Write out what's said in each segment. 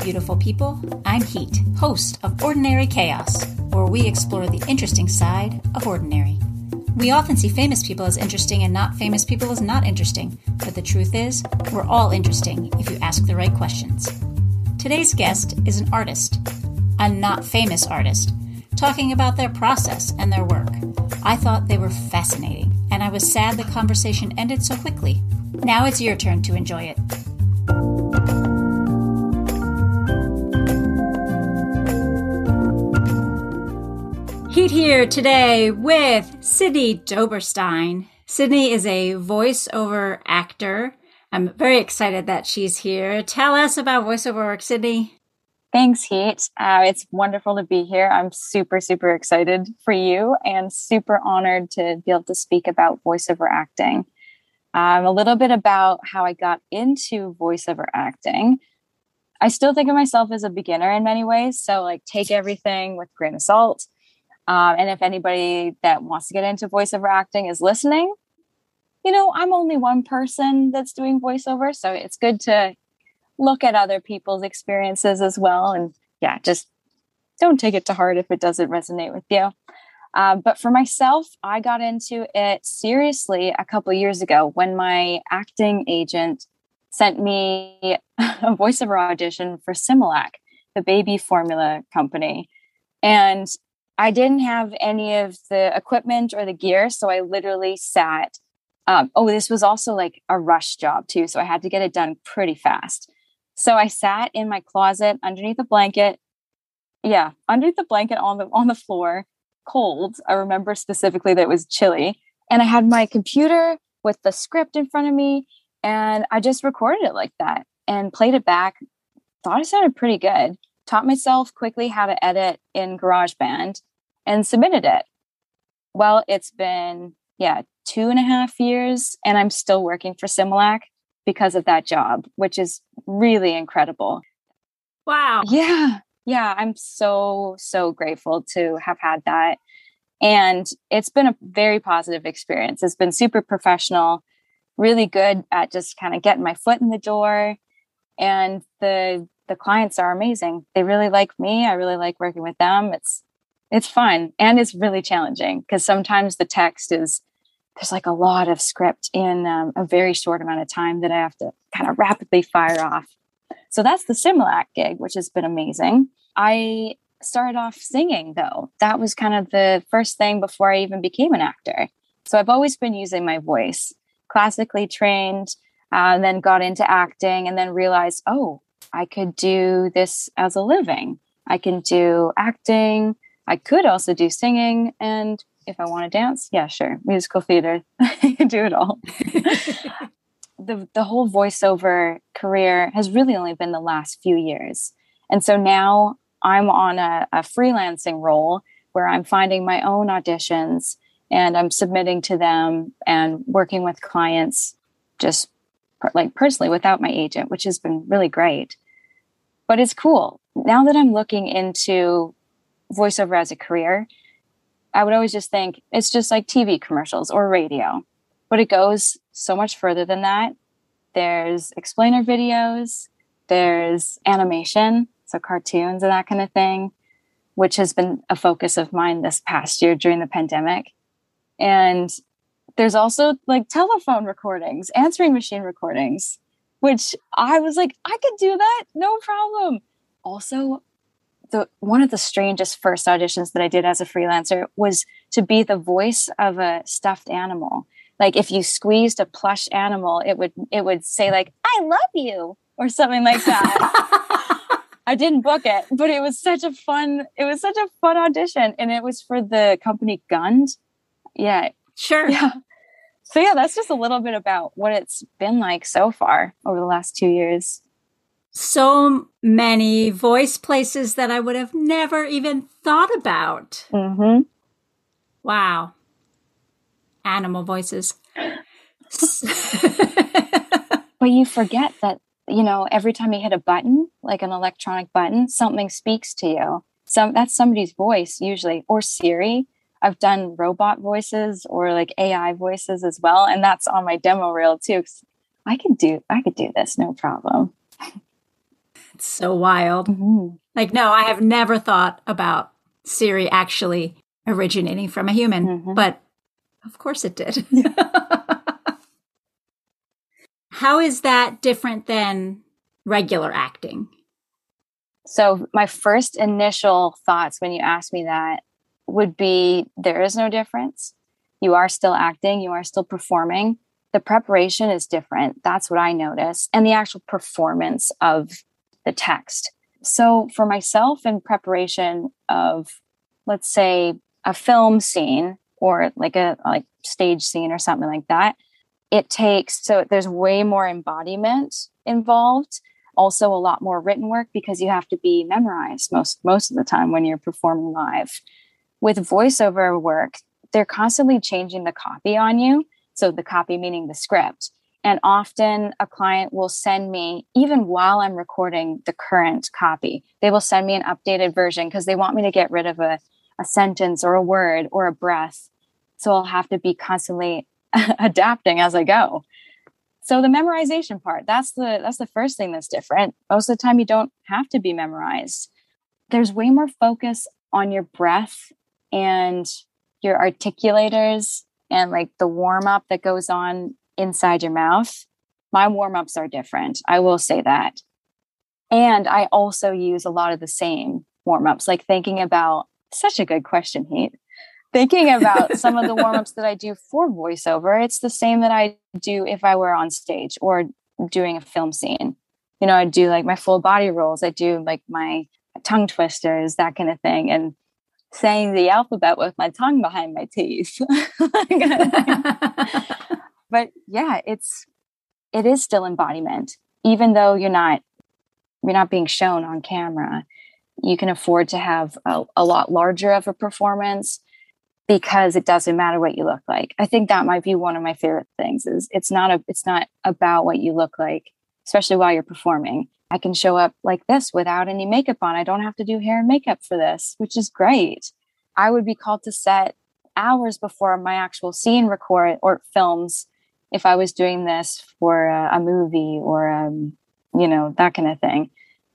beautiful people. I'm Heat, host of Ordinary Chaos, where we explore the interesting side of ordinary. We often see famous people as interesting and not famous people as not interesting, but the truth is, we're all interesting if you ask the right questions. Today's guest is an artist, a not famous artist, talking about their process and their work. I thought they were fascinating, and I was sad the conversation ended so quickly. Now it's your turn to enjoy it. Heat here today with Sydney Doberstein. Sydney is a voiceover actor. I'm very excited that she's here. Tell us about voiceover work, Sydney. Thanks, Heat. Uh, it's wonderful to be here. I'm super, super excited for you and super honored to be able to speak about voiceover acting. Um, a little bit about how I got into voiceover acting. I still think of myself as a beginner in many ways. So, like, take everything with grain of salt. Um, and if anybody that wants to get into voiceover acting is listening, you know, I'm only one person that's doing voiceover. So it's good to look at other people's experiences as well. And yeah, just don't take it to heart if it doesn't resonate with you. Um, but for myself, I got into it seriously a couple years ago when my acting agent sent me a voiceover audition for Similac, the baby formula company. And I didn't have any of the equipment or the gear. So I literally sat. Um, oh, this was also like a rush job too. So I had to get it done pretty fast. So I sat in my closet underneath a blanket. Yeah, underneath the blanket on the on the floor, cold. I remember specifically that it was chilly. And I had my computer with the script in front of me and I just recorded it like that and played it back. Thought it sounded pretty good. Taught myself quickly how to edit in GarageBand and submitted it. Well, it's been, yeah, two and a half years and I'm still working for Similac because of that job, which is really incredible. Wow. Yeah. Yeah. I'm so, so grateful to have had that. And it's been a very positive experience. It's been super professional, really good at just kind of getting my foot in the door. And the the clients are amazing. They really like me. I really like working with them. It's it's fun and it's really challenging because sometimes the text is there's like a lot of script in um, a very short amount of time that I have to kind of rapidly fire off. So that's the Similac gig, which has been amazing. I started off singing though. That was kind of the first thing before I even became an actor. So I've always been using my voice, classically trained, uh, and then got into acting and then realized, oh, I could do this as a living. I can do acting. I could also do singing. And if I want to dance, yeah, sure. Musical theater, I can do it all. the the whole voiceover career has really only been the last few years. And so now I'm on a, a freelancing role where I'm finding my own auditions and I'm submitting to them and working with clients just like personally without my agent, which has been really great. But it's cool. Now that I'm looking into voiceover as a career, I would always just think it's just like TV commercials or radio, but it goes so much further than that. There's explainer videos, there's animation, so cartoons and that kind of thing, which has been a focus of mine this past year during the pandemic. And there's also like telephone recordings, answering machine recordings, which I was like, I could do that, no problem. Also, the one of the strangest first auditions that I did as a freelancer was to be the voice of a stuffed animal. Like if you squeezed a plush animal, it would it would say like "I love you" or something like that. I didn't book it, but it was such a fun it was such a fun audition and it was for the company Gund. Yeah. Sure. Yeah. So yeah, that's just a little bit about what it's been like so far over the last 2 years so many voice places that I would have never even thought about. Mm-hmm. Wow. Animal voices. but you forget that, you know, every time you hit a button, like an electronic button, something speaks to you. Some that's somebody's voice usually, or Siri. I've done robot voices or like AI voices as well, and that's on my demo reel too. I could do I could do this, no problem. It's so wild. Mm-hmm. Like, no, I have never thought about Siri actually originating from a human, mm-hmm. but of course it did. How is that different than regular acting? So, my first initial thoughts when you asked me that would be there is no difference. You are still acting, you are still performing. The preparation is different. That's what I notice. And the actual performance of the text. So, for myself, in preparation of, let's say, a film scene or like a like stage scene or something like that, it takes so there's way more embodiment involved also a lot more written work because you have to be memorized most most of the time when you're performing live. With voiceover work they're constantly changing the copy on you. So the copy meaning the script and often a client will send me even while i'm recording the current copy they will send me an updated version because they want me to get rid of a, a sentence or a word or a breath so i'll have to be constantly adapting as I go. So the memorization part, that's the that's the first thing that's different. Most of the time you don't have to be memorized. There's way more focus on your breath and your articulators and like the warm up that goes on inside your mouth. My warm ups are different. I will say that. And I also use a lot of the same warm ups, like thinking about such a good question, Heat thinking about some of the warm ups that I do for voiceover, it's the same that I do if I were on stage or doing a film scene. You know, I do like my full body rolls, I do like my tongue twisters, that kind of thing. And saying the alphabet with my tongue behind my teeth. but yeah, it's it is still embodiment. Even though you're not you're not being shown on camera, you can afford to have a, a lot larger of a performance because it doesn't matter what you look like. I think that might be one of my favorite things is it's not a it's not about what you look like, especially while you're performing. I can show up like this without any makeup on. I don't have to do hair and makeup for this, which is great. I would be called to set hours before my actual scene record or films if I was doing this for a, a movie or um, you know that kind of thing.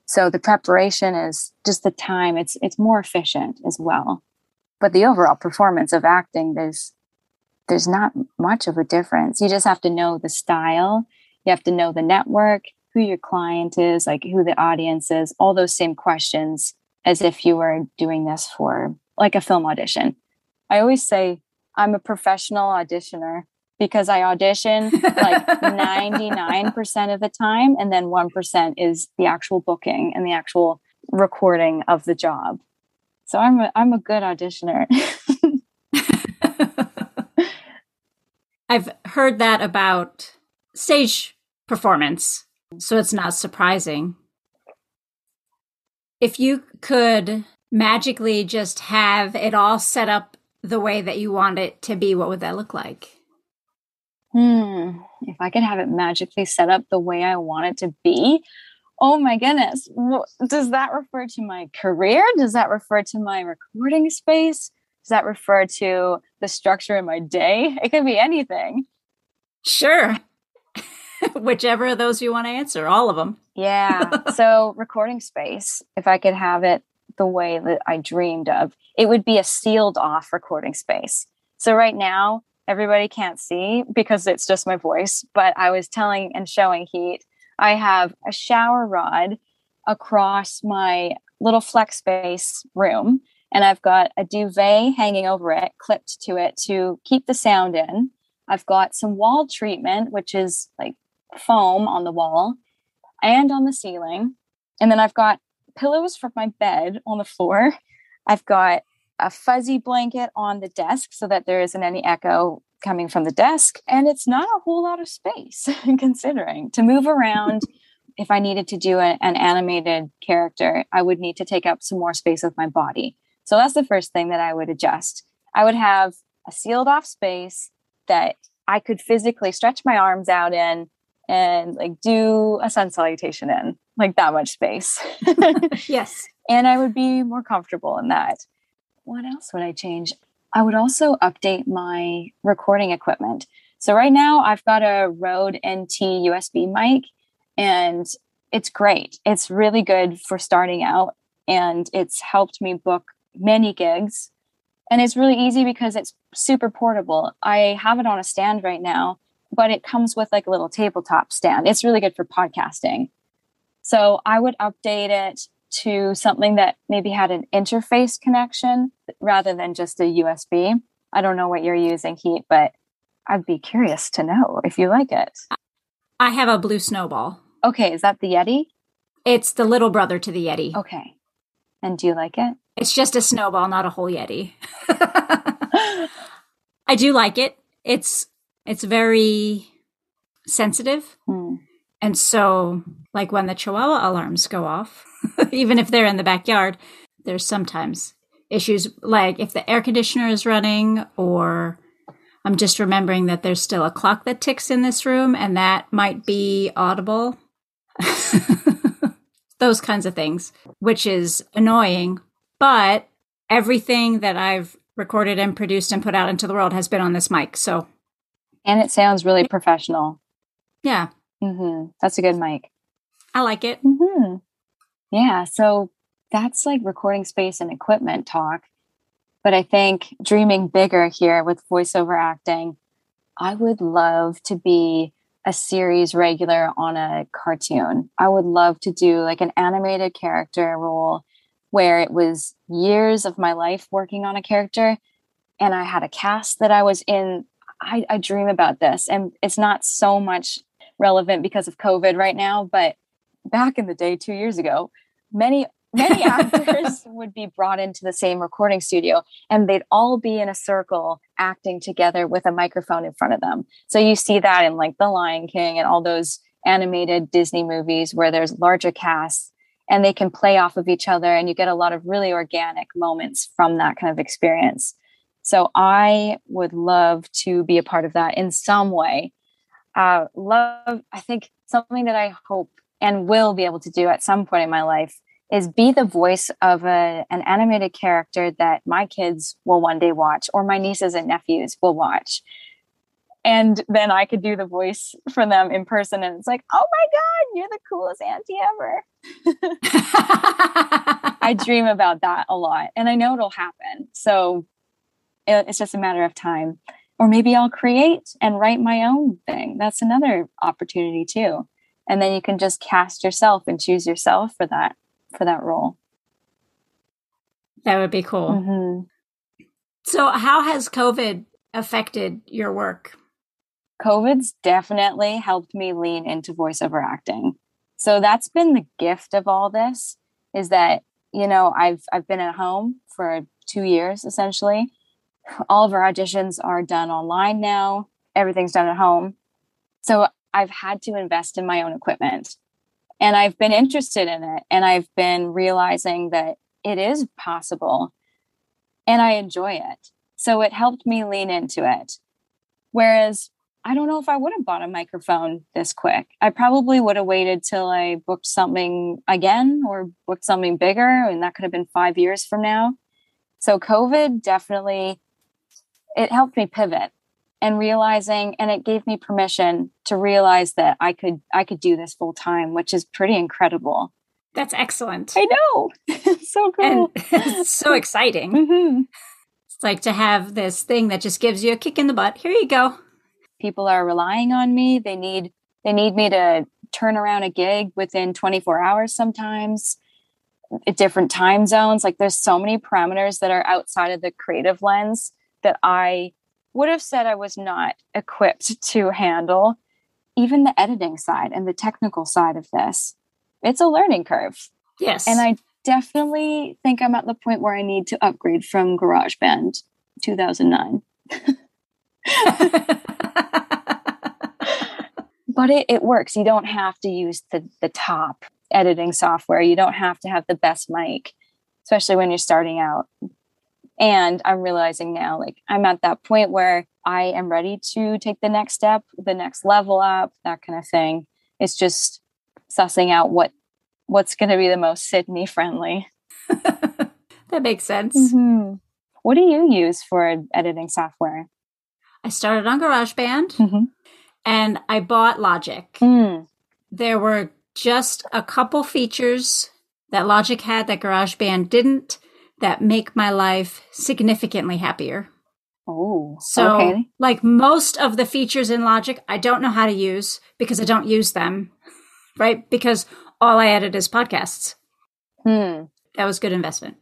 So the preparation is just the time. It's it's more efficient as well. But the overall performance of acting there's there's not much of a difference. You just have to know the style. You have to know the network who your client is like who the audience is all those same questions as if you were doing this for like a film audition. I always say i'm a professional auditioner because i audition like 99% of the time and then 1% is the actual booking and the actual recording of the job so I'm a, I'm a good auditioner. I've heard that about stage performance, so it's not surprising. If you could magically just have it all set up the way that you want it to be, what would that look like? Hmm. If I could have it magically set up the way I want it to be, oh my goodness does that refer to my career? Does that refer to my recording space? Does that refer to the structure in my day? It could be anything. Sure. Whichever of those you want to answer all of them yeah so recording space if i could have it the way that i dreamed of it would be a sealed off recording space. So right now everybody can't see because it's just my voice but i was telling and showing heat I have a shower rod across my little flex space room, and I've got a duvet hanging over it, clipped to it to keep the sound in. I've got some wall treatment, which is like foam on the wall and on the ceiling. And then I've got pillows for my bed on the floor. I've got a fuzzy blanket on the desk so that there isn't any echo coming from the desk and it's not a whole lot of space considering. To move around if i needed to do a, an animated character i would need to take up some more space with my body. So that's the first thing that i would adjust. I would have a sealed off space that i could physically stretch my arms out in and like do a sun salutation in like that much space. Yes. And i would be more comfortable in that what else would i change I would also update my recording equipment. So right now I've got a Rode NT USB mic and it's great. It's really good for starting out and it's helped me book many gigs. And it's really easy because it's super portable. I have it on a stand right now, but it comes with like a little tabletop stand. It's really good for podcasting. So I would update it to something that maybe had an interface connection rather than just a USB. I don't know what you're using, Heat, but I'd be curious to know if you like it. I have a blue snowball. Okay, is that the Yeti? It's the little brother to the Yeti. Okay. And do you like it? It's just a snowball, not a whole Yeti. I do like it. It's it's very sensitive. Hmm. And so like when the chihuahua alarms go off, even if they're in the backyard, there's sometimes issues like if the air conditioner is running or I'm just remembering that there's still a clock that ticks in this room and that might be audible. Those kinds of things, which is annoying. But everything that I've recorded and produced and put out into the world has been on this mic. So, and it sounds really professional. Yeah. Mm-hmm. That's a good mic. I like it. Mm-hmm. Yeah. So that's like recording space and equipment talk. But I think dreaming bigger here with voiceover acting, I would love to be a series regular on a cartoon. I would love to do like an animated character role where it was years of my life working on a character and I had a cast that I was in. I, I dream about this. And it's not so much relevant because of COVID right now, but back in the day, two years ago, many many actors would be brought into the same recording studio and they'd all be in a circle acting together with a microphone in front of them. So you see that in like The Lion King and all those animated Disney movies where there's larger casts and they can play off of each other and you get a lot of really organic moments from that kind of experience. So I would love to be a part of that in some way. Uh, love, I think something that I hope and will be able to do at some point in my life is be the voice of a, an animated character that my kids will one day watch or my nieces and nephews will watch. And then i could do the voice for them in person and it's like oh my god you're the coolest auntie ever. I dream about that a lot and i know it'll happen. So it's just a matter of time or maybe i'll create and write my own thing that's another opportunity too and then you can just cast yourself and choose yourself for that for that role. That would be cool. Mm-hmm. So, how has COVID affected your work? COVID's definitely helped me lean into voiceover acting. So that's been the gift of all this is that, you know, I've I've been at home for 2 years essentially. All of our auditions are done online now. Everything's done at home. So I've had to invest in my own equipment and I've been interested in it and I've been realizing that it is possible and I enjoy it. So it helped me lean into it. Whereas I don't know if I would have bought a microphone this quick. I probably would have waited till I booked something again or booked something bigger, and that could have been five years from now. So COVID definitely it helped me pivot and realizing and it gave me permission to realize that I could I could do this full time, which is pretty incredible. That's excellent. I know. so cool. And so exciting. Mm-hmm. It's like to have this thing that just gives you a kick in the butt. Here you go. People are relying on me. They need they need me to turn around a gig within 24 hours sometimes at different time zones. Like there's so many parameters that are outside of the creative lens that I would have said I was not equipped to handle even the editing side and the technical side of this. It's a learning curve. Yes. And I definitely think I'm at the point where I need to upgrade from GarageBand 2009. but it, it works. You don't have to use the, the top editing software. You don't have to have the best mic, especially when you're starting out. And I'm realizing now, like, I'm at that point where I am ready to take the next step, the next level up, that kind of thing. It's just sussing out what what's going to be the most Sydney friendly. that makes sense. Mm-hmm. What do you use for editing software? I started on GarageBand mm-hmm. and I bought Logic. Mm. There were just a couple features that Logic had that GarageBand didn't that make my life significantly happier. Oh, So, okay. like most of the features in Logic, I don't know how to use because I don't use them, right? Because all I edit is podcasts. Hmm. That was good investment.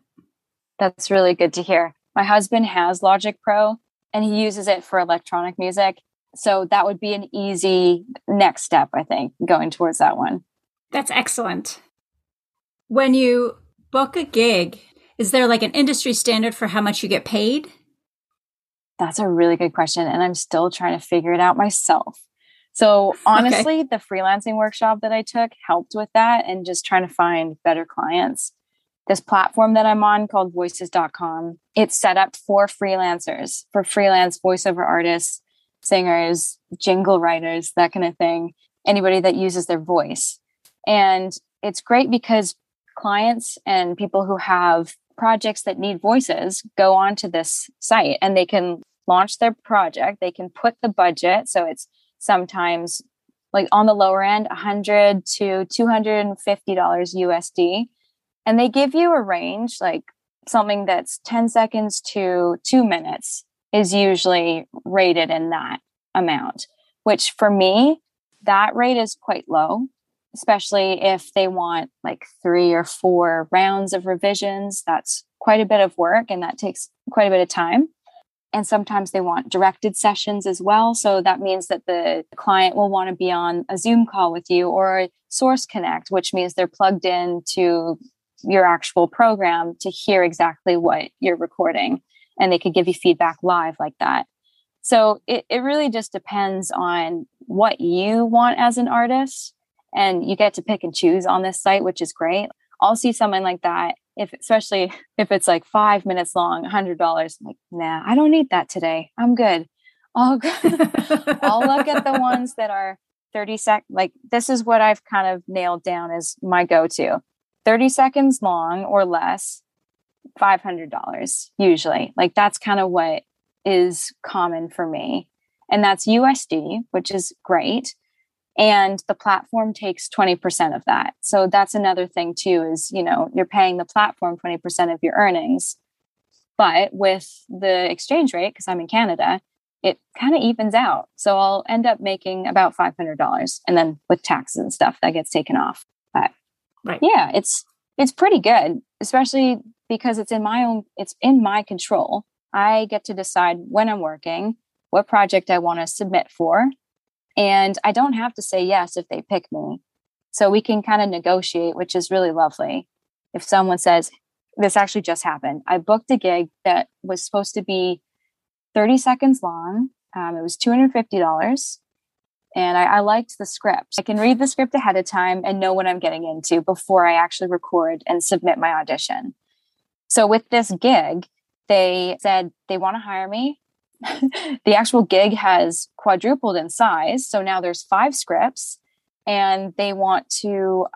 That's really good to hear. My husband has Logic Pro and he uses it for electronic music. So that would be an easy next step, I think, going towards that one. That's excellent. When you book a gig, is there like an industry standard for how much you get paid? That's a really good question. And I'm still trying to figure it out myself. So honestly, the freelancing workshop that I took helped with that and just trying to find better clients. This platform that I'm on called voices.com, it's set up for freelancers, for freelance voiceover artists, singers, jingle writers, that kind of thing, anybody that uses their voice. And it's great because clients and people who have projects that need voices go onto this site and they can launch their project. They can put the budget. So it's sometimes like on the lower end, 100 to $250 USD. And they give you a range, like something that's 10 seconds to two minutes is usually rated in that amount, which for me, that rate is quite low especially if they want like three or four rounds of revisions. That's quite a bit of work and that takes quite a bit of time. And sometimes they want directed sessions as well. So that means that the client will want to be on a Zoom call with you or a Source Connect, which means they're plugged in to your actual program to hear exactly what you're recording. And they could give you feedback live like that. So it, it really just depends on what you want as an artist and you get to pick and choose on this site which is great. I'll see someone like that if especially if it's like five minutes long hundred dollars like nah i don't need that today. I'm good. I'll, I'll look at the ones that are 30 sec like this is what i've kind of nailed down as my go-to. 30 seconds long or less $500 usually. Like that's kind of what is common for me. And that's usd which is great and the platform takes 20% of that. So that's another thing too is you know you're paying the platform 20% of your earnings but with the exchange rate because i'm in canada it kind of evens out. So i'll end up making about $500 and then with taxes and stuff that gets taken off. But Right. yeah it's it's pretty good especially because it's in my own it's in my control. I get to decide when i'm working what project i want to submit for and I don't have to say yes if they pick me. So we can kind of negotiate, which is really lovely. If someone says, this actually just happened, I booked a gig that was supposed to be 30 seconds long. Um, it was $250. And I, I liked the script. I can read the script ahead of time and know what I'm getting into before I actually record and submit my audition. So with this gig, they said they want to hire me the actual gig has quadrupled in size. So now there's five scripts and they want to,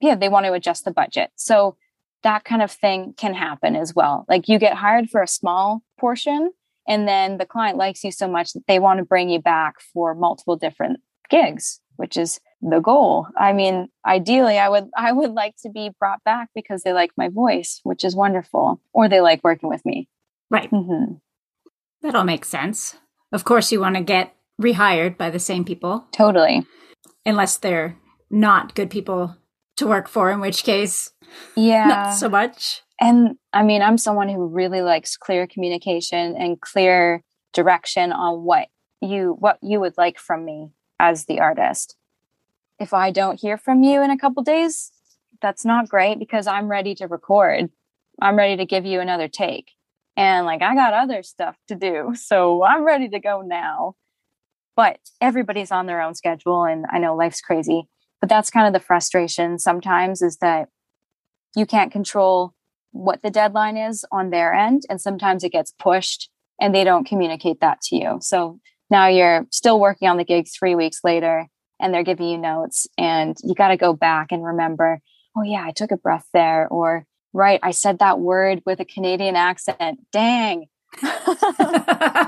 yeah, they want to adjust the budget. So that kind of thing can happen as well. Like you get hired for a small portion and then the client likes you so much that they want to bring you back for multiple different gigs, which is the goal. I mean, ideally I would I would like to be brought back because they like my voice, which is wonderful, or they like working with me. Right. Mhm. That all makes sense. Of course, you want to get rehired by the same people, Totally. unless they're not good people to work for, in which case, Yeah. not so much. And I mean, I'm someone who really likes clear communication and clear direction on what you what you would like from me as the artist. If I don't hear from you in a couple days, that's not great because I'm ready to record. I'm ready to give you another take. And like I got other stuff to do. So I'm ready to go now. But everybody's on their own schedule and I know life's crazy. But that's kind of the frustration sometimes is that you can't control what the deadline is on their end and sometimes it gets pushed and they don't communicate that to you so now you're still working on the gig three weeks later and they're giving you notes and you got to go back and remember oh yeah i took a breath there or right i said that word with a canadian accent dang i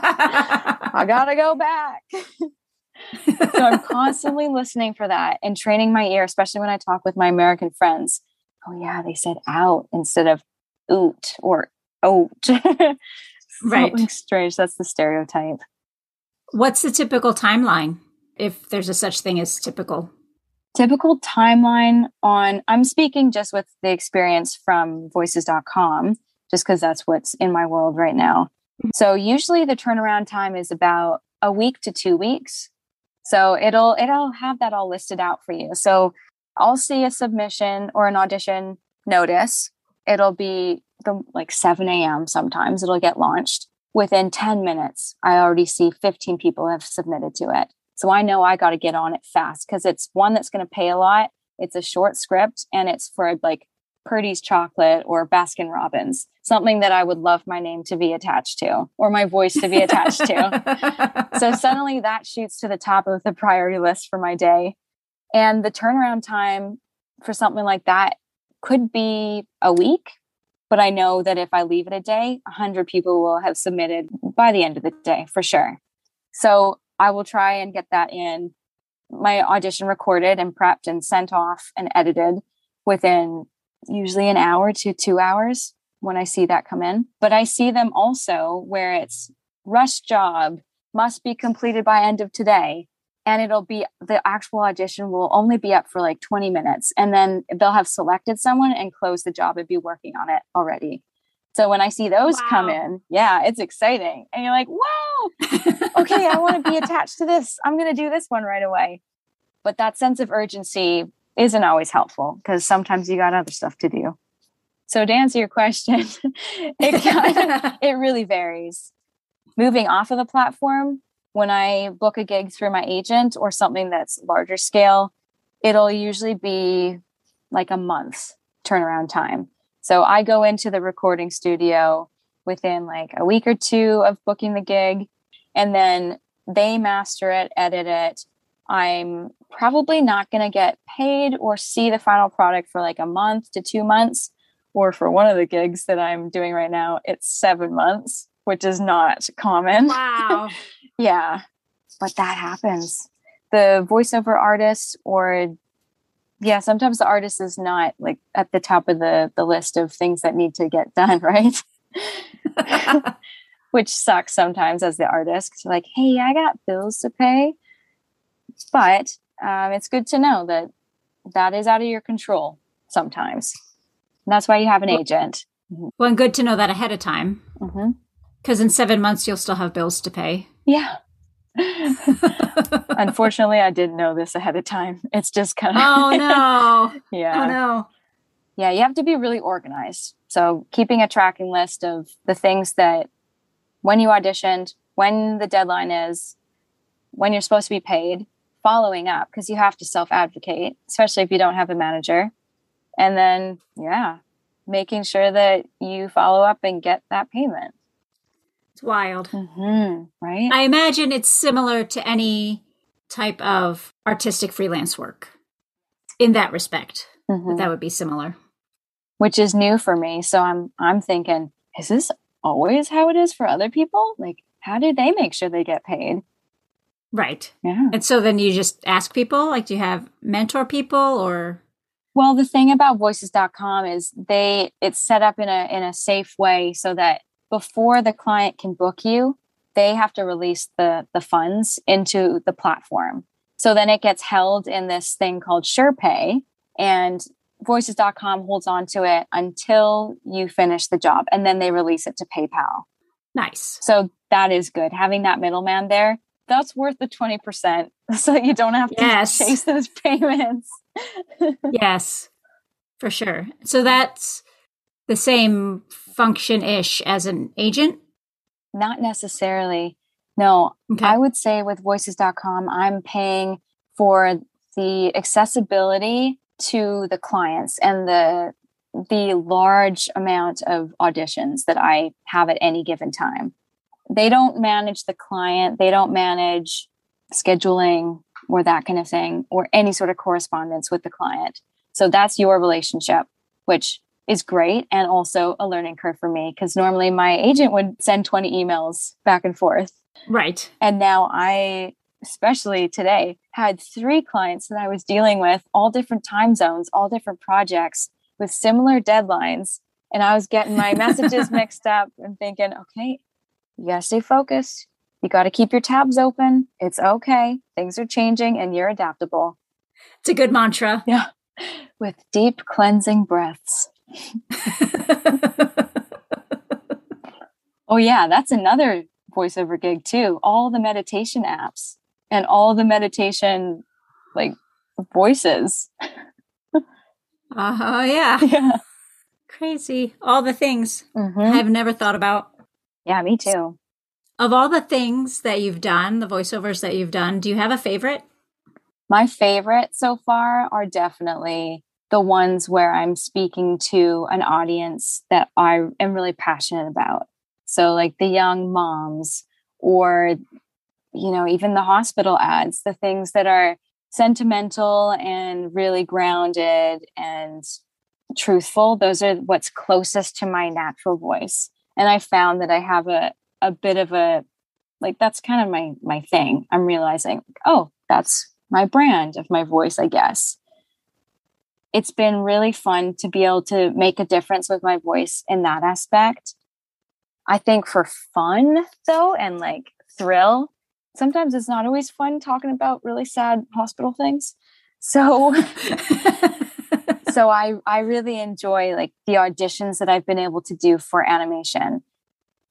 gotta go back so I'm constantly listening for that and training my ear, especially when I talk with my American friends. Oh, yeah, they said out instead of oot or oat. right. Something strange. That's the stereotype. What's the typical timeline if there's a such thing as typical? Typical timeline on, I'm speaking just with the experience from voices.com, just because that's what's in my world right now. Mm-hmm. So usually the turnaround time is about a week to two weeks. So it'll it'll have that all listed out for you. So I'll see a submission or an audition notice. It'll be the like 7 a.m. sometimes it'll get launched. Within 10 minutes, I already see 15 people have submitted to it. So I know I got to get on it fast because it's one that's going to pay a lot. It's a short script and it's for like Purdy's chocolate or Baskin Robbins, something that I would love my name to be attached to or my voice to be attached to. so suddenly that shoots to the top of the priority list for my day. And the turnaround time for something like that could be a week, but I know that if I leave it a day, 100 people will have submitted by the end of the day for sure. So I will try and get that in my audition recorded and prepped and sent off and edited within usually an hour to two hours when I see that come in. But I see them also where it's rush job must be completed by end of today. And it'll be the actual audition will only be up for like 20 minutes. And then they'll have selected someone and close the job and be working on it already. So when I see those wow. come in, yeah, it's exciting. And you're like, whoa, okay, I want to be attached to this. I'm going to do this one right away. But that sense of urgency isn't always helpful because sometimes you got other stuff to do. So to answer your question, it kind of, it really varies. Moving off of the platform, when I book a gig through my agent or something that's larger scale, it'll usually be like a month turnaround time. So I go into the recording studio within like a week or two of booking the gig, and then they master it, edit it, I'm probably not going to get paid or see the final product for like a month to two months. Or for one of the gigs that I'm doing right now, it's seven months, which is not common. Wow. yeah. But that happens. The voiceover artist or yeah, sometimes the artist is not like at the top of the the list of things that need to get done, right? Which sucks sometimes as the artist. Like, hey, I got bills to pay but um, it's good to know that that is out of your control sometimes. And that's why you have an well, agent. Mm-hmm. Well, and good to know that ahead of time. Because mm-hmm. in seven months, you'll still have bills to pay. Yeah. Unfortunately, I didn't know this ahead of time. It's just kind of. Oh, no. yeah. Oh, no. Yeah, you have to be really organized. So, keeping a tracking list of the things that when you auditioned, when the deadline is, when you're supposed to be paid, following up because you have to self advocate, especially if you don't have a manager. And then, yeah, making sure that you follow up and get that payment. It's wild. Mm-hmm, right? I imagine it's similar to any type of artistic freelance work in that respect. Mm-hmm. That would be similar. Which is new for me. So I'm I'm thinking, is this always how it is for other people? Like, how do they make sure they get paid? Right. Yeah. And so then you just ask people, like, do you have mentor people or? Well, the thing about voices.com is they it's set up in a in a safe way so that before the client can book you, they have to release the the funds into the platform. So then it gets held in this thing called SurePay and voices.com holds on to it until you finish the job and then they release it to PayPal. Nice. So that is good. Having that middleman there that's worth the 20% so you don't have to yes. chase those payments. yes, for sure. So that's the same function ish as an agent? Not necessarily. No, okay. I would say with voices.com, I'm paying for the accessibility to the clients and the the large amount of auditions that I have at any given time they don't manage the client, they don't manage scheduling or that kind of thing, or any sort of correspondence with the client. So that's your relationship, which is great and also a learning curve for me because normally my agent would send 20 emails back and forth. Right. And now I especially today, had three clients that I was dealing with, all different time zones, all different projects with similar deadlines. And I was getting my messages mixed up and thinking, okay, you got to stay focused. You got to keep your tabs open. It's okay. Things are changing and you're adaptable. It's a good mantra. Yeah. With deep cleansing breaths. oh, yeah. That's another voiceover gig, too. All the meditation apps and all the meditation like voices. uh, oh, yeah. yeah. Crazy. All the things Mhm. I've never thought about. Yeah, me too. Of all the things that you've done, the voiceovers that you've done, do you have a favorite? My favorite so far are definitely the ones where I'm speaking to an audience that I am really passionate about. So, like the young moms, or, you know, even the hospital ads, the things that are sentimental and really grounded and truthful. Those are what's closest to my natural voice. And I found that I have a, a bit of a, like, that's kind of my, my thing. I'm realizing, oh, that's my brand of my voice, I guess. It's been really fun to be able to make a difference with my voice in that aspect. I think for fun, though, and like thrill, sometimes it's not always fun talking about really sad hospital things. So, so I I really enjoy like the auditions that I've been able to do for animation.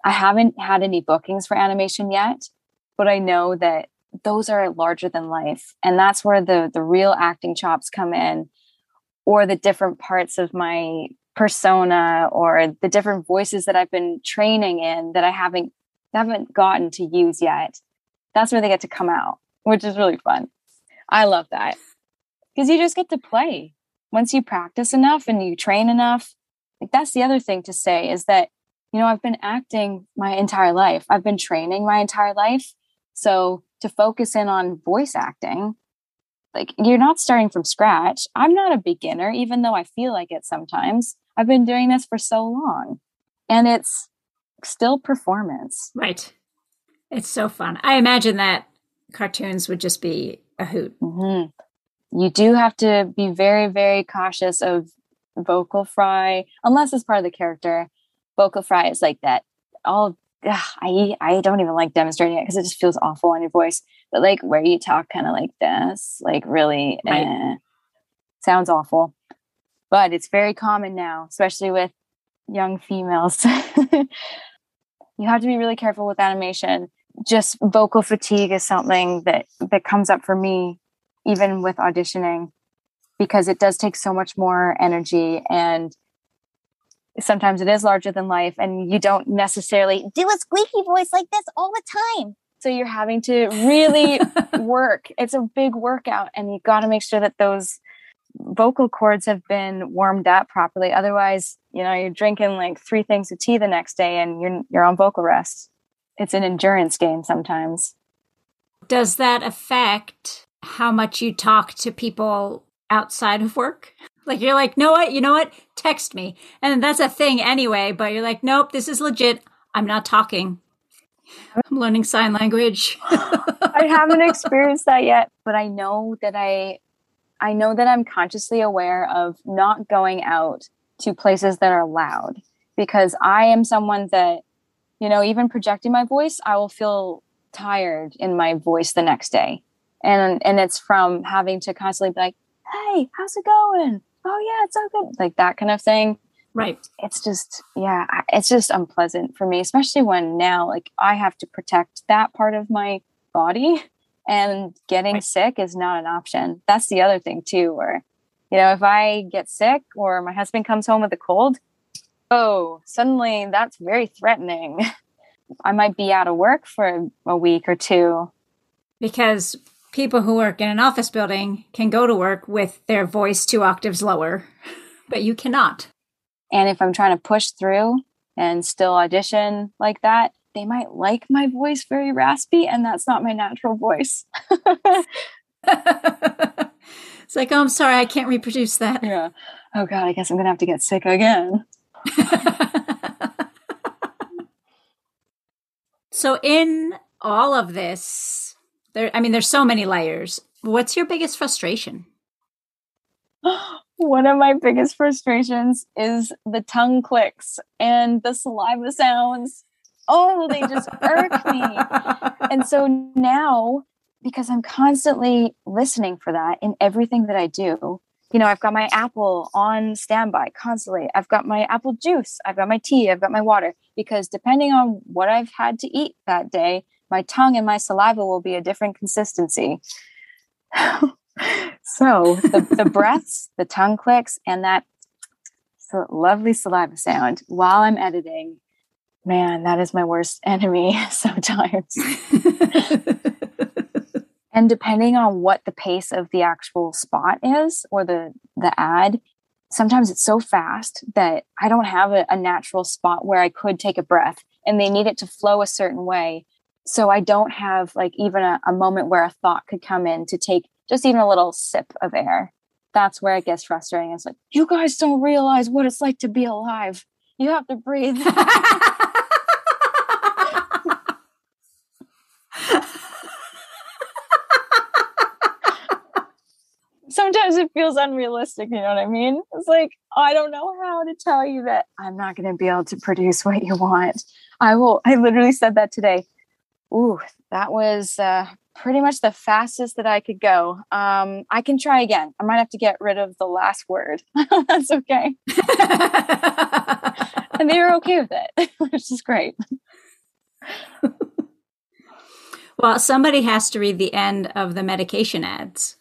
I haven't had any bookings for animation yet, but I know that those are larger than life and that's where the the real acting chops come in or the different parts of my persona or the different voices that I've been training in that I haven't haven't gotten to use yet. That's where they get to come out, which is really fun. I love that. Because you just get to play. Once you practice enough and you train enough, like that's the other thing to say is that you know, I've been acting my entire life. I've been training my entire life. So to focus in on voice acting, like you're not starting from scratch. I'm not a beginner, even though I feel like it sometimes. I've been doing this for so long and it's still performance. right. It's so fun. I imagine that cartoons would just be a hoot. Mhm. You do have to be very, very cautious of vocal fry, unless it's part of the character. Vocal fry is like that. All ugh, I I don't even like demonstrating it because it just feels awful on your voice. But like where you talk kind of like this, like really Right. eh, sounds awful. But it's very common now, especially with young females. you have to be really careful with animation. Just vocal fatigue is something that that comes up for me even with auditioning because it does take so much more energy and sometimes it is larger than life and you don't necessarily do a squeaky voice like this all the time. So you're having to really work. It's a big workout and you got to make sure that those vocal cords have been warmed up properly. Otherwise you know you're drinking like three things of tea the next day and you're you're on vocal rest. It's an endurance game sometimes. Does that affect how much you talk to people outside of work? Like you're like, no what, you know what? Text me. And that's a thing anyway, but you're like, nope, this is legit. I'm not talking. I'm learning sign language. I haven't experienced that yet, but I know that I I know that I'm consciously aware of not going out to places that are loud because I am someone that you know, even projecting my voice, I will feel tired in my voice the next day. And and it's from having to constantly be like, "Hey, how's it going? Oh yeah, it's so good." Like that kind of thing right. it's just yeah it's just unpleasant for me especially when now like i have to protect that part of my body and getting Right. sick is not an option that's the other thing too where you know if i get sick or my husband comes home with a cold oh suddenly that's very threatening i might be out of work for a week or two Because people who work in an office building can go to work with their voice two octaves lower, but you cannot. and if i'm trying to push through and still audition like that they might like my voice very raspy and that's not my natural voice it's like, oh, I'm sorry, I can't reproduce that. Yeah. Oh God, I guess I'm gonna have to get sick again. so, in all of this There, I mean, there's so many layers. What's your biggest frustration? One of my biggest frustrations is the tongue clicks and the saliva sounds. Oh, they just irk me. And so now, because I'm constantly listening for that in everything that I do, you know, I've got my apple on standby constantly. I've got my apple juice, I've got my tea, I've got my water, because depending on what I've had to eat that day, my tongue and my saliva will be a different consistency. so the, the breaths, the tongue clicks, and that lovely saliva sound while I'm editing, man, that is my worst enemy sometimes. and depending on what the pace of the actual spot is or the the ad, sometimes it's so fast that I don't have a, a natural spot where I could take a breath and they need it to flow a certain way so I don't have like even a, a, moment where a thought could come in to take just even a little sip of air. That's where it gets frustrating. It's like, you guys don't realize what it's like to be alive. You have to breathe. Sometimes it feels unrealistic, you know what I mean? It's like, I don't know how to tell you that I'm not going to be able to produce what you want. I will, I literally said that today. Ooh, that was uh, pretty much the fastest that I could go. Um, I can try again. I might have to get rid of the last word. That's okay. and they were okay with it, which is great. well, somebody has to read the end of the medication ads.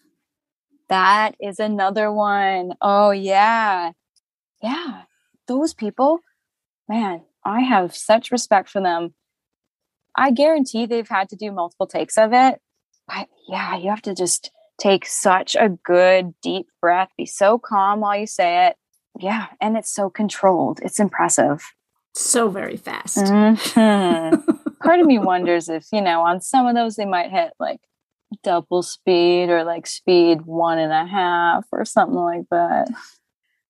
That is another one. Oh, yeah. Yeah. Those people, man, I have such respect for them I guarantee they've had to do multiple takes of it. But yeah, you have to just take such a good deep breath, be so calm while you say it. Yeah, and it's so controlled. It's impressive. So very fast. Mm-hmm. Part of me wonders if, you know, on some of those they might hit like double speed or like speed one and a half or something like that.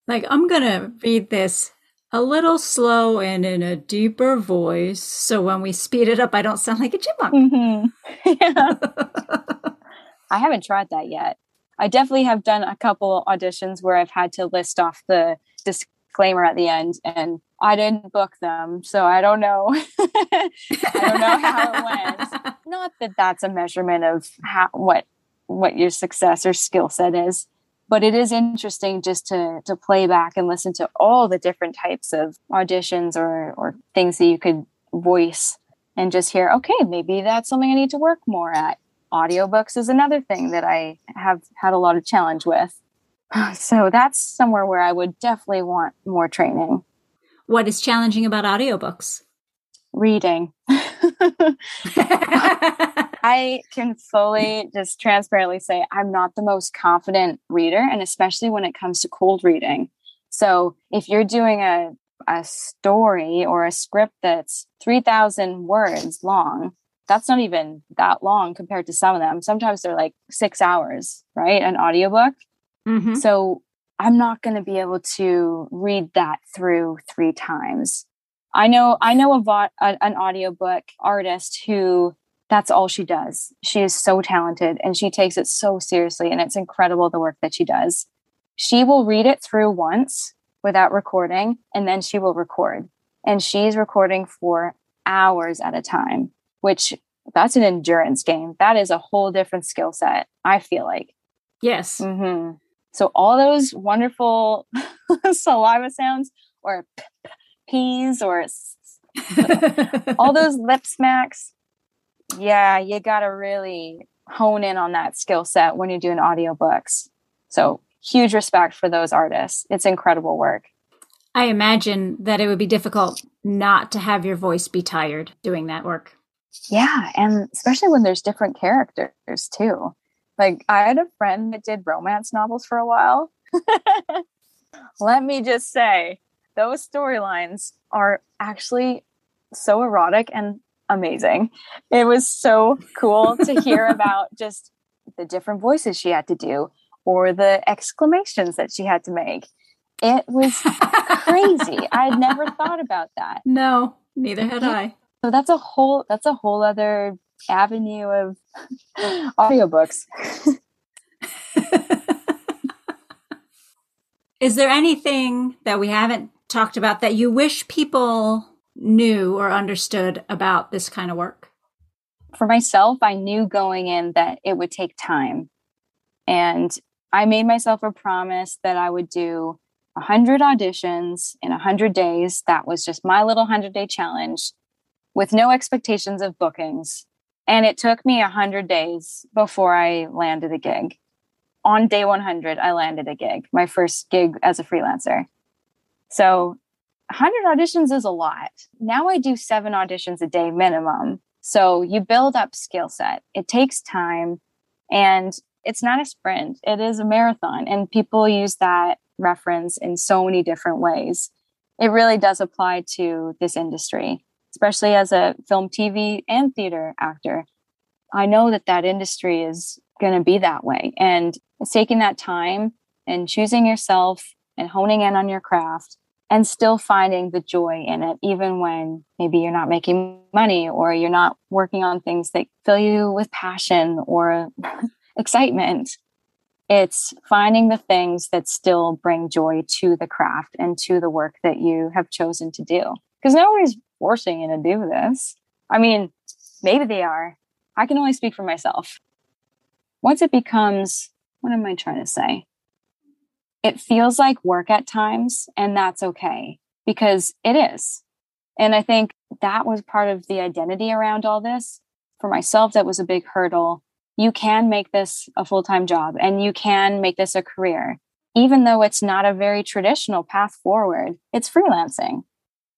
Like, I'm going to read this a little slow and in a deeper voice. So when we speed it up, I don't sound like a chipmunk. Mm-hmm. Yeah. I haven't tried that yet. I definitely have done a couple auditions where I've had to list off the disclaimer at the end and I didn't book them. So I don't know. I don't know how it went. Not that that's a measurement of how, what, what your success or skill set is but it is interesting just to to play back and listen to all the different types of auditions or or things that you could voice and just hear okay maybe that's something i need to work more at. Audiobooks is another thing that i have had a lot of challenge with. So that's somewhere where i would definitely want more training. What is challenging about audiobooks? Reading I can fully just transparently say I'm not the most confident reader, and especially when it comes to cold reading. So if you're doing a, a story or a script that's 3,000 words long, that's not even that long compared to some of them. Sometimes they're like six hours, right? An audiobook. Mm-hmm. So I'm not going to be able to read that through three times. I know I know a, vo- a an audiobook artist who that's all she does. She is so talented and she takes it so seriously and it's incredible the work that she does. She will read it through once without recording and then she will record. And she's recording for hours at a time, which that's an endurance game. That is a whole different skill set, I feel like. Yes. Mm-hmm. So all those wonderful saliva sounds or p- p- peas or all those lip smacks yeah, you got to really hone in on that skill set when you're doing audiobooks. So, huge respect for those artists. It's incredible work. I imagine that it would be difficult not to have your voice be tired doing that work. Yeah, and especially when there's different characters too. Like I had a friend that did romance novels for a while. Let me just say, those storylines are actually so erotic and amazing. It was so cool to hear about just the different voices she had to do or the exclamations that she had to make. It was crazy. I had never thought about that. No, neither had I. So that's a whole that's a whole other avenue of audiobooks. Is there anything that we haven't talked about that you wish people knew or understood about this kind of work? For myself, I knew going in that it would take time. And I made myself a promise that I would do 100 auditions in 100 days. That was just my little 100 day challenge with no expectations of bookings. And it took me 100 days before I landed a gig. On day 100, I landed a gig, my first gig as a freelancer. So 100 auditions is a lot. Now I do seven auditions a day minimum. So you build up skill set. It takes time and it's not a sprint, it is a marathon. And people use that reference in so many different ways. It really does apply to this industry, especially as a film, TV, and theater actor. I know that that industry is going to be that way. And it's taking that time and choosing yourself and honing in on your craft and still finding the joy in it, even when maybe you're not making money or you're not working on things that fill you with passion or excitement. It's finding the things that still bring joy to the craft and to the work that you have chosen to do. Because nobody's forcing you to do this. I mean, maybe they are. I can only speak for myself. Once it becomes, what am I trying to say? It feels like work at times, and that's okay because it is. And I think that was part of the identity around all this. For myself, that was a big hurdle you can make this a full time job and you can make this a career, even though it's not a very traditional path forward. It's freelancing.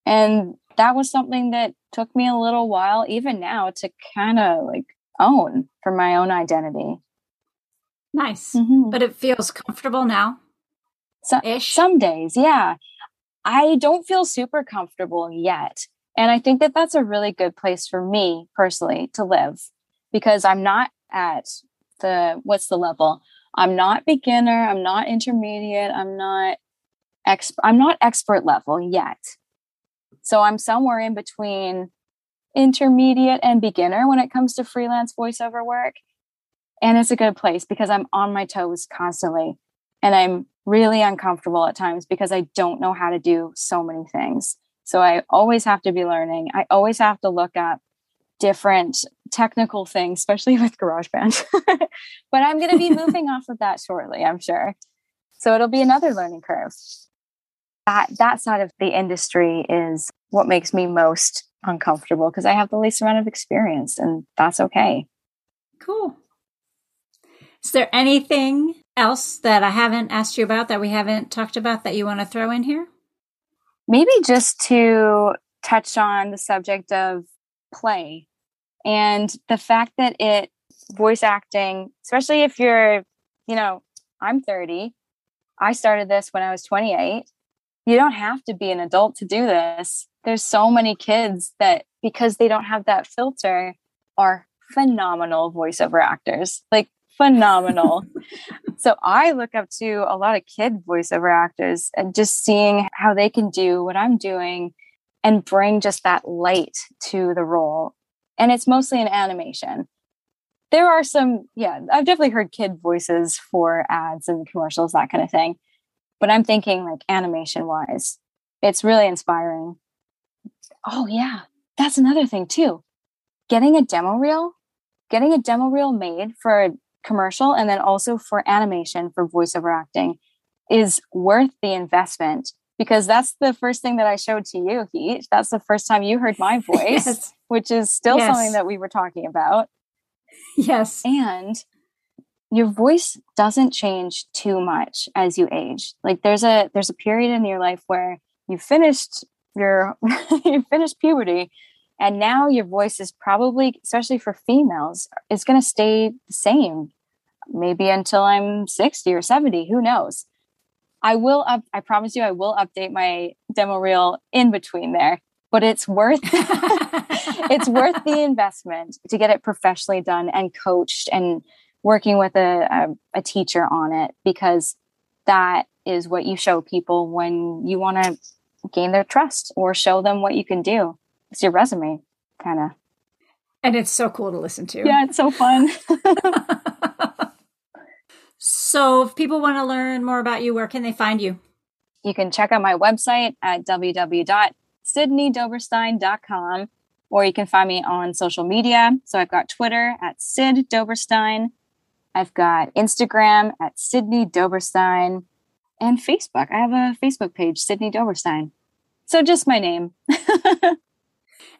And that was something that took me a little while, even now, to kind of like own for my own identity. Nice. Mm-hmm. But it feels comfortable now. So, some days, yeah. I don't feel super comfortable yet. And I think that that's a really good place for me personally to live because I'm not at the what's the level? I'm not beginner, I'm not intermediate, I'm not ex I'm not expert level yet. So I'm somewhere in between intermediate and beginner when it comes to freelance voiceover work. And it's a good place because I'm on my toes constantly and I'm really uncomfortable at times because I don't know how to do so many things. So I always have to be learning. I always have to look up different technical things, especially with GarageBand. but I'm going to be moving off of that shortly, I'm sure. So it'll be another learning curve. That that side of the industry is what makes me most uncomfortable because I have the least amount of experience, and that's okay. Cool. Is there anything else that I haven't asked you about that we haven't talked about that you want to throw in here? Maybe just to touch on the subject of play. And the fact that it voice acting, especially if you're, you know, I'm 30, I started this when I was 28. You don't have to be an adult to do this. There's so many kids that, because they don't have that filter, are phenomenal voiceover actors. Like, phenomenal. so I look up to a lot of kid voiceover actors and just seeing how they can do what I'm doing and bring just that light to the role. And it's mostly an animation. There are some, yeah, I've definitely heard kid voices for ads and commercials, that kind of thing. But I'm thinking like animation wise, it's really inspiring. Oh, yeah, that's another thing too. Getting a demo reel, getting a demo reel made for commercial and then also for animation for voiceover acting is worth the investment because that's the first thing that I showed to you, Heat. That's the first time you heard my voice, yes. which is still yes. something that we were talking about. Yes. And your voice doesn't change too much as you age. Like there's a there's a period in your life where you finished your you finished puberty and now your voice is probably especially for females is going to stay the same maybe until I'm 60 or 70, who knows. I will up I promise you I will update my demo reel in between there, but it's worth it's worth the investment to get it professionally done and coached and working with a, a, a teacher on it because that is what you show people when you want to gain their trust or show them what you can do. It's your resume, kind of. And it's so cool to listen to. Yeah, it's so fun. so, if people want to learn more about you, where can they find you? You can check out my website at www.sydneydoberstein.com or you can find me on social media. So I've got Twitter at Sid Doberstein. I've got Instagram at Sydney Doberstein and Facebook. I have a Facebook page, Sydney Doberstein. So just my name. and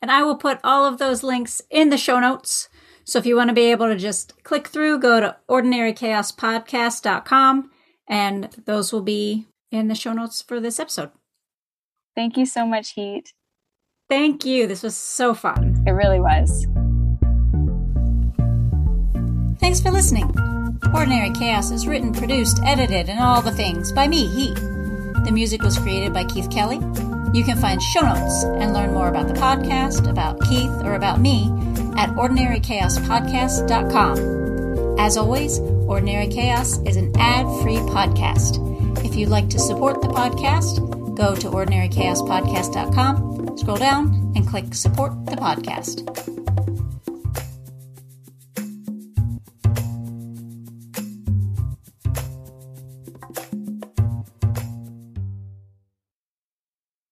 I will put all of those links in the show notes. So if you want to be able to just click through, go to ordinarychaospodcast.com and those will be in the show notes for this episode. Thank you so much, Heat. Thank you. This was so fun. It really was. Thanks for listening. Ordinary Chaos is written, produced, edited, and all the things by me, Heat. The music was created by Keith Kelly. You can find show notes and learn more about the podcast, about Keith, or about me at ordinarychaospodcast.com. As always, Ordinary Chaos is an ad free podcast. If you'd like to support the podcast, go to ordinarychaospodcast.com, scroll down, and click Support the Podcast.